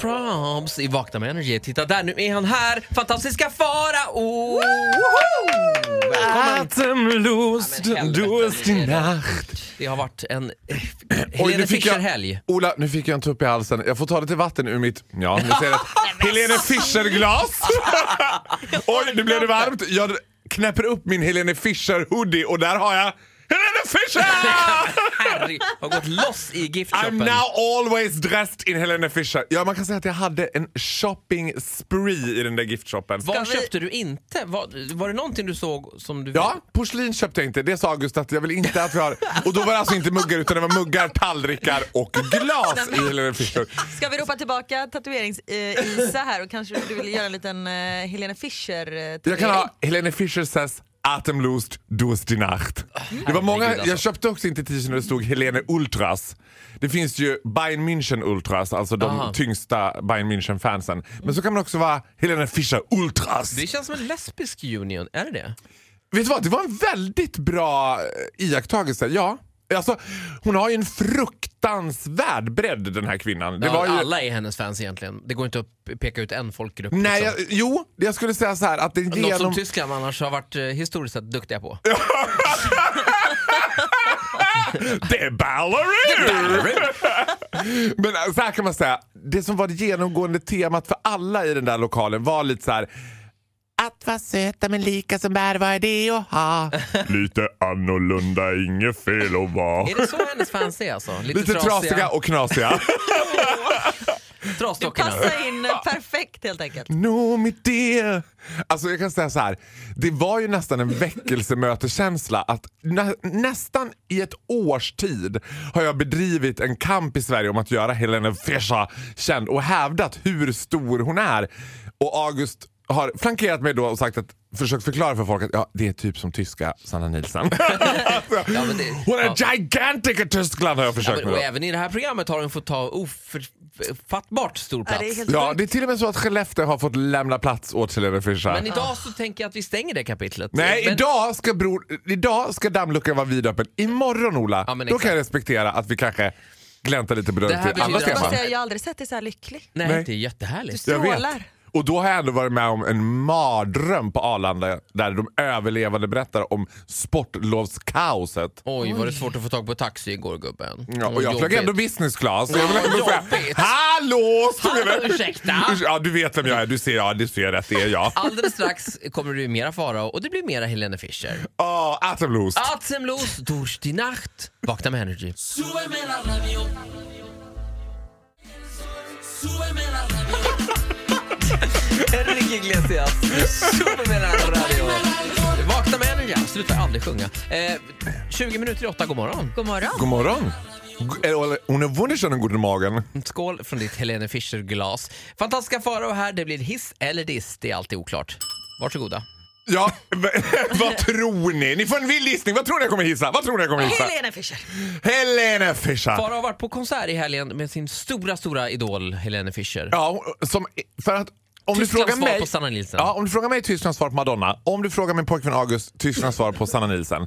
Probs i Vakna med Energy. Titta där, nu är han här! Fantastiska Farao! Dust nu i är det- har varit en eh, Oj, Helene nu fick jag- Fischer-helg. Ola, nu fick jag en tupp i halsen. Jag får ta lite vatten ur mitt, ja, ni ser det. Helene Fischer-glas. Oj, nu blev det varmt. Jag knäpper upp min Helene Fischer-hoodie och där har jag Helene Fischer! Herregud, har gått loss i I'm giftshoppen. now always dressed in Helene Fischer. Ja, man kan säga att jag hade en shopping spree i den där giftshoppen. Vad vi- köpte du inte? Var, var det någonting du såg som du... Ja, porslin köpte jag inte. Det sa August att jag vill inte att vi har. Och då var det alltså inte muggar utan det var muggar, tallrikar och glas i Helene Fischer. Ska vi ropa tillbaka tatuerings-Isa här och kanske du vill göra en liten uh, Helene Fischer-tatuering? Jag kan ha Helene Fischer says Atemlust durch die Nacht. Det var många, alltså. jag köpte också inte t-shirten där det stod Helene Ultras. Det finns ju Bayern München Ultras, alltså de Aha. tyngsta Bayern München fansen. Men så kan man också vara Helene Fischer Ultras. Det känns som en lesbisk union, är det det? Vet du vad, det var en väldigt bra eh, iakttagelse. Ja. Alltså, hon har ju en fruktansvärd bredd den här kvinnan. Det Ja, ju... Alla är hennes fans egentligen. Det går inte att peka ut en folkgrupp. Nej, liksom. jag, jo, jag skulle säga så här att det Något som genom... Tyskland annars har varit eh, historiskt sett duktiga på. Det är ballerina! Men äh, så här kan man säga, det som var det genomgående temat för alla i den där lokalen var lite så här. Att vara söta men lika som bär, vad är det att ha? Lite annorlunda, inget fel att vara. Är det så hennes fans är alltså? Lite, Lite trasiga och knasiga. Du Trasdockorna. passar in perfekt helt enkelt. Nå mitt det. Alltså jag kan säga så här. Det var ju nästan en väckelsemöteskänsla att nä, nästan i ett års tid har jag bedrivit en kamp i Sverige om att göra Helene Fischer känd och hävdat hur stor hon är. Och August har flankerat mig då och sagt att försökt förklara för folk att ja, det är typ som tyska Sanna Nielsen. Ja, men det- Hon är ja. gigantic i Tyskland har jag Ja, försökt men, med. även i det här programmet har hon fått ta ofattbart stor Ja, plats. det är helt Ja, det är till och med så att Skellefteå har fått lämna plats åt Helene Fischer. Men idag så tänker jag att vi stänger det kapitlet. Nej, men, idag, ska bror, idag ska dammluckan vara vidöppen. Imorgon Ola, Ja, då exakt. kan jag respektera att vi kanske gläntar lite på Det dörren till Jag, Stefan. jag har aldrig sett dig så här lycklig. Nej, Nej. det är jättehärligt. Du strålar. Och då har jag ändå varit med om en mardröm på Arlanda där de överlevande berättar om sportlovskaoset. Oj, var det svårt att få tag på taxi igår gubben. Ja, och jag Jobbigt. flög ändå business class. Så jag vill Ja, ändå säga. Hallå! Hallå, ursäkta? Ja, du vet vem jag är. Du ser, ja, du ser rätt. Det är jag. Alldeles strax kommer det bli mera Farao och det blir mera Helene Fischer. Oh, Atemlust. Atemlos durch die Nacht. Vakna med Energy. Enrique Iglesias, Radio. Vakna med. Jag slutar aldrig sjunga. Eh, 20 minuter i åtta, god morgon. God morgon. God morgon. Eller, Hon är wunderschönen god morgon. Skål från ditt Helene Fischer-glas. Fantastiska Farao här, det blir hiss eller diss, det är alltid oklart. Varsågoda. Ja, vad tror ni? Ni får en vild gissning. Vad tror ni jag kommer hissa? Vad tror ni jag kommer hissa? Helene Fischer. Helene Fischer. Farao har varit på konsert i helgen med sin stora, stora idol Helene Fischer. Ja, som, för att om du frågar mig... på Sanna Nielsen. Ja, om du frågar mig Tysklands svar på Madonna. Om du frågar min pojkvän August, Tysklands svar på Sanna Nielsen.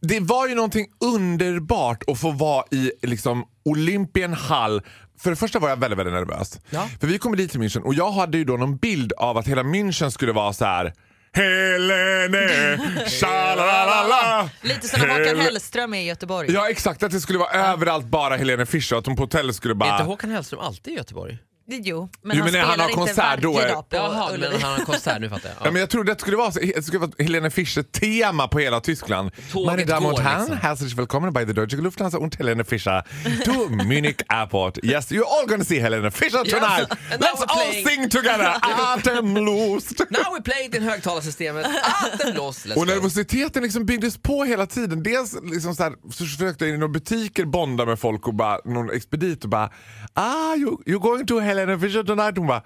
Det var ju någonting underbart att få vara i liksom Olympienhall. För det första var jag väldigt, väldigt nervös. Ja. För vi kommer dit till München och jag hade ju då någon bild av att hela München skulle vara så här. Helene, shalalala. Lite som när Håkan Hel- Hellström är i Göteborg. Ja exakt, att det skulle vara överallt bara Helene Fischer. Att de på hotellet skulle Är bara... inte Håkan Hellström alltid i Göteborg? Jo, men Jo, han men när han spelar har inte konsert, då är- på Jaha, men han har konsert, nu fattar jag. Ja, men jag trodde att det skulle vara, det skulle vara Helene Fischer-tema på hela Tyskland. Tåget Meine Damen und går, Herren, liksom. herzlich willkommen bei der Deutsche Lufthansa und Helene Fischer to Munich Airport. Yes, you're all gonna see Helene Fischer tonight. now Let's all playing- sing together. Atemlust. Now we play it in högtalarsystemet. Atemlos. Let's Och nervositeten liksom byggdes på hela tiden. Dels liksom så, här, så försökte jag i några butiker bonda med folk och bara, någon expedit och bara ah, you, you're going to Helene Fischer tonight? Bara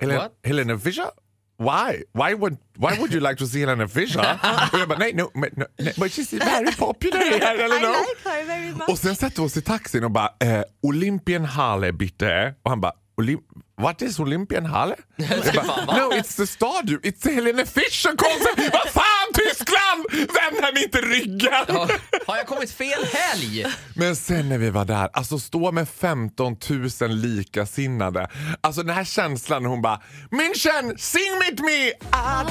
Helene, What? Helene Fischer? Why? Why would, why would you like to see Helene Fischer? och jag bara nej, no, no, no, but she's very popular here. I don't I know. like her very much. Och sen sätter vi oss i taxin och bara eh, Olympienhalle bitte. Och han bara Olymp What is Olympienhalle? Jag bara, no it's the stadium, it's the Helene Fischer konsert. Vänd henne inte ryggen! Ja, har jag kommit fel helg? Men sen när vi var där, alltså stå med 15 000 likasinnade. Alltså den här känslan när hon bara München, sing with me! At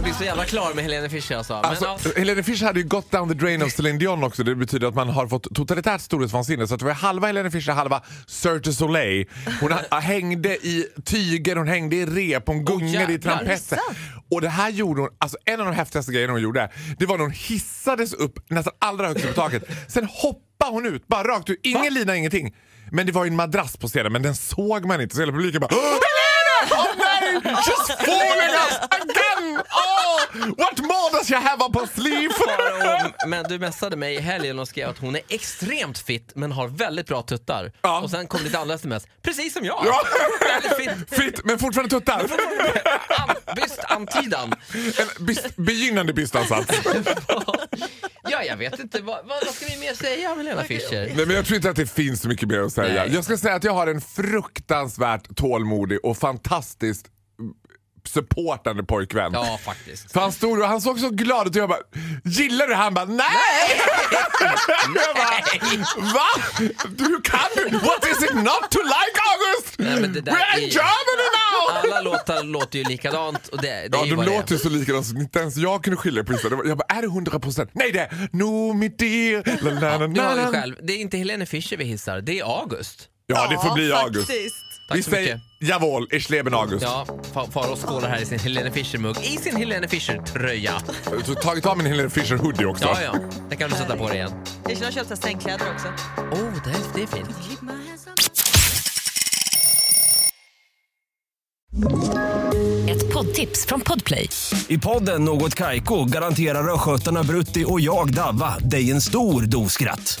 börjar bli så jävla klar med Helene Fischer alltså. Men, Alltså, ja. Helene Fischer hade ju gått down the drain av Celine Dion också. Det betyder att man har fått totalitärt storhetsvansinne. Så att det var halva Helene Fischer, halva Cirque du Soleil. Hon hängde i tyger, hon hängde i rep, hon gungade i jävlar. trampetter. Och det här gjorde hon, alltså en av de häftigaste grejerna hon gjorde, det var när hon hissades upp nästan allra högst upp på taket. Sen hoppade hon ut, bara rakt ut. Ingen lina, ingenting. Men det var ju en madrass på scenen, men den såg man inte. Så hela publiken bara Helena! Oh nej! She's fooling us again! Oh! What more does she have up her sleeve? Men du messade mig i helgen och skrev att hon är extremt fit men har väldigt bra tuttar. Ja. Och sen kom lite andra sms. Precis som jag! Ja. Väldigt fit. Fitt, men fortfarande tuttar. An, byst antydan. En byst, begynnande bystansats. Ja, jag vet inte. Vad, vad, vad ska vi mer säga om Helena Fischer? Nej, men jag tror inte att det finns så mycket mer att säga. Nej. Jag ska säga att jag har en fruktansvärt tålmodig och fantastiskt supportande pojkvän. Ja, faktiskt. För han stod och han såg så glad ut och jag bara “Gillar du?” Han bara “Nej!” Jag bara “Va? Du kan du? What is it not to like August? Nej, men det där We're in Germany now!” Alla låtar låter ju likadant och det, det Ja, är ju de låter så likadant så inte ens jag kunde skilja på. Det var- Jag bara “Är det 100 procent?” “Nej det är no mitt dear”. La, la, la, Du hör la, ju själv, det är inte Helene Fischer vi hissar, det är August. Ja, det får bli August. faktiskt. Tack Vi så säger mycket. jawohl, ich leben August. Ja, Fa- Farao skålar här i sin Helene Fischer-mugg, i sin Helene Fischer-tröja. Så tagit av min Helene Fischer hoodie också. Ja, ja, det kan du sätta på dig igen. Jag har köpt sängkläder också. Oh, det, är, det är fint. Ett poddtips från Podplay. I podden Något Kaiko garanterar östgötarna Brutti och jag, Davva, dig en stor dos skratt.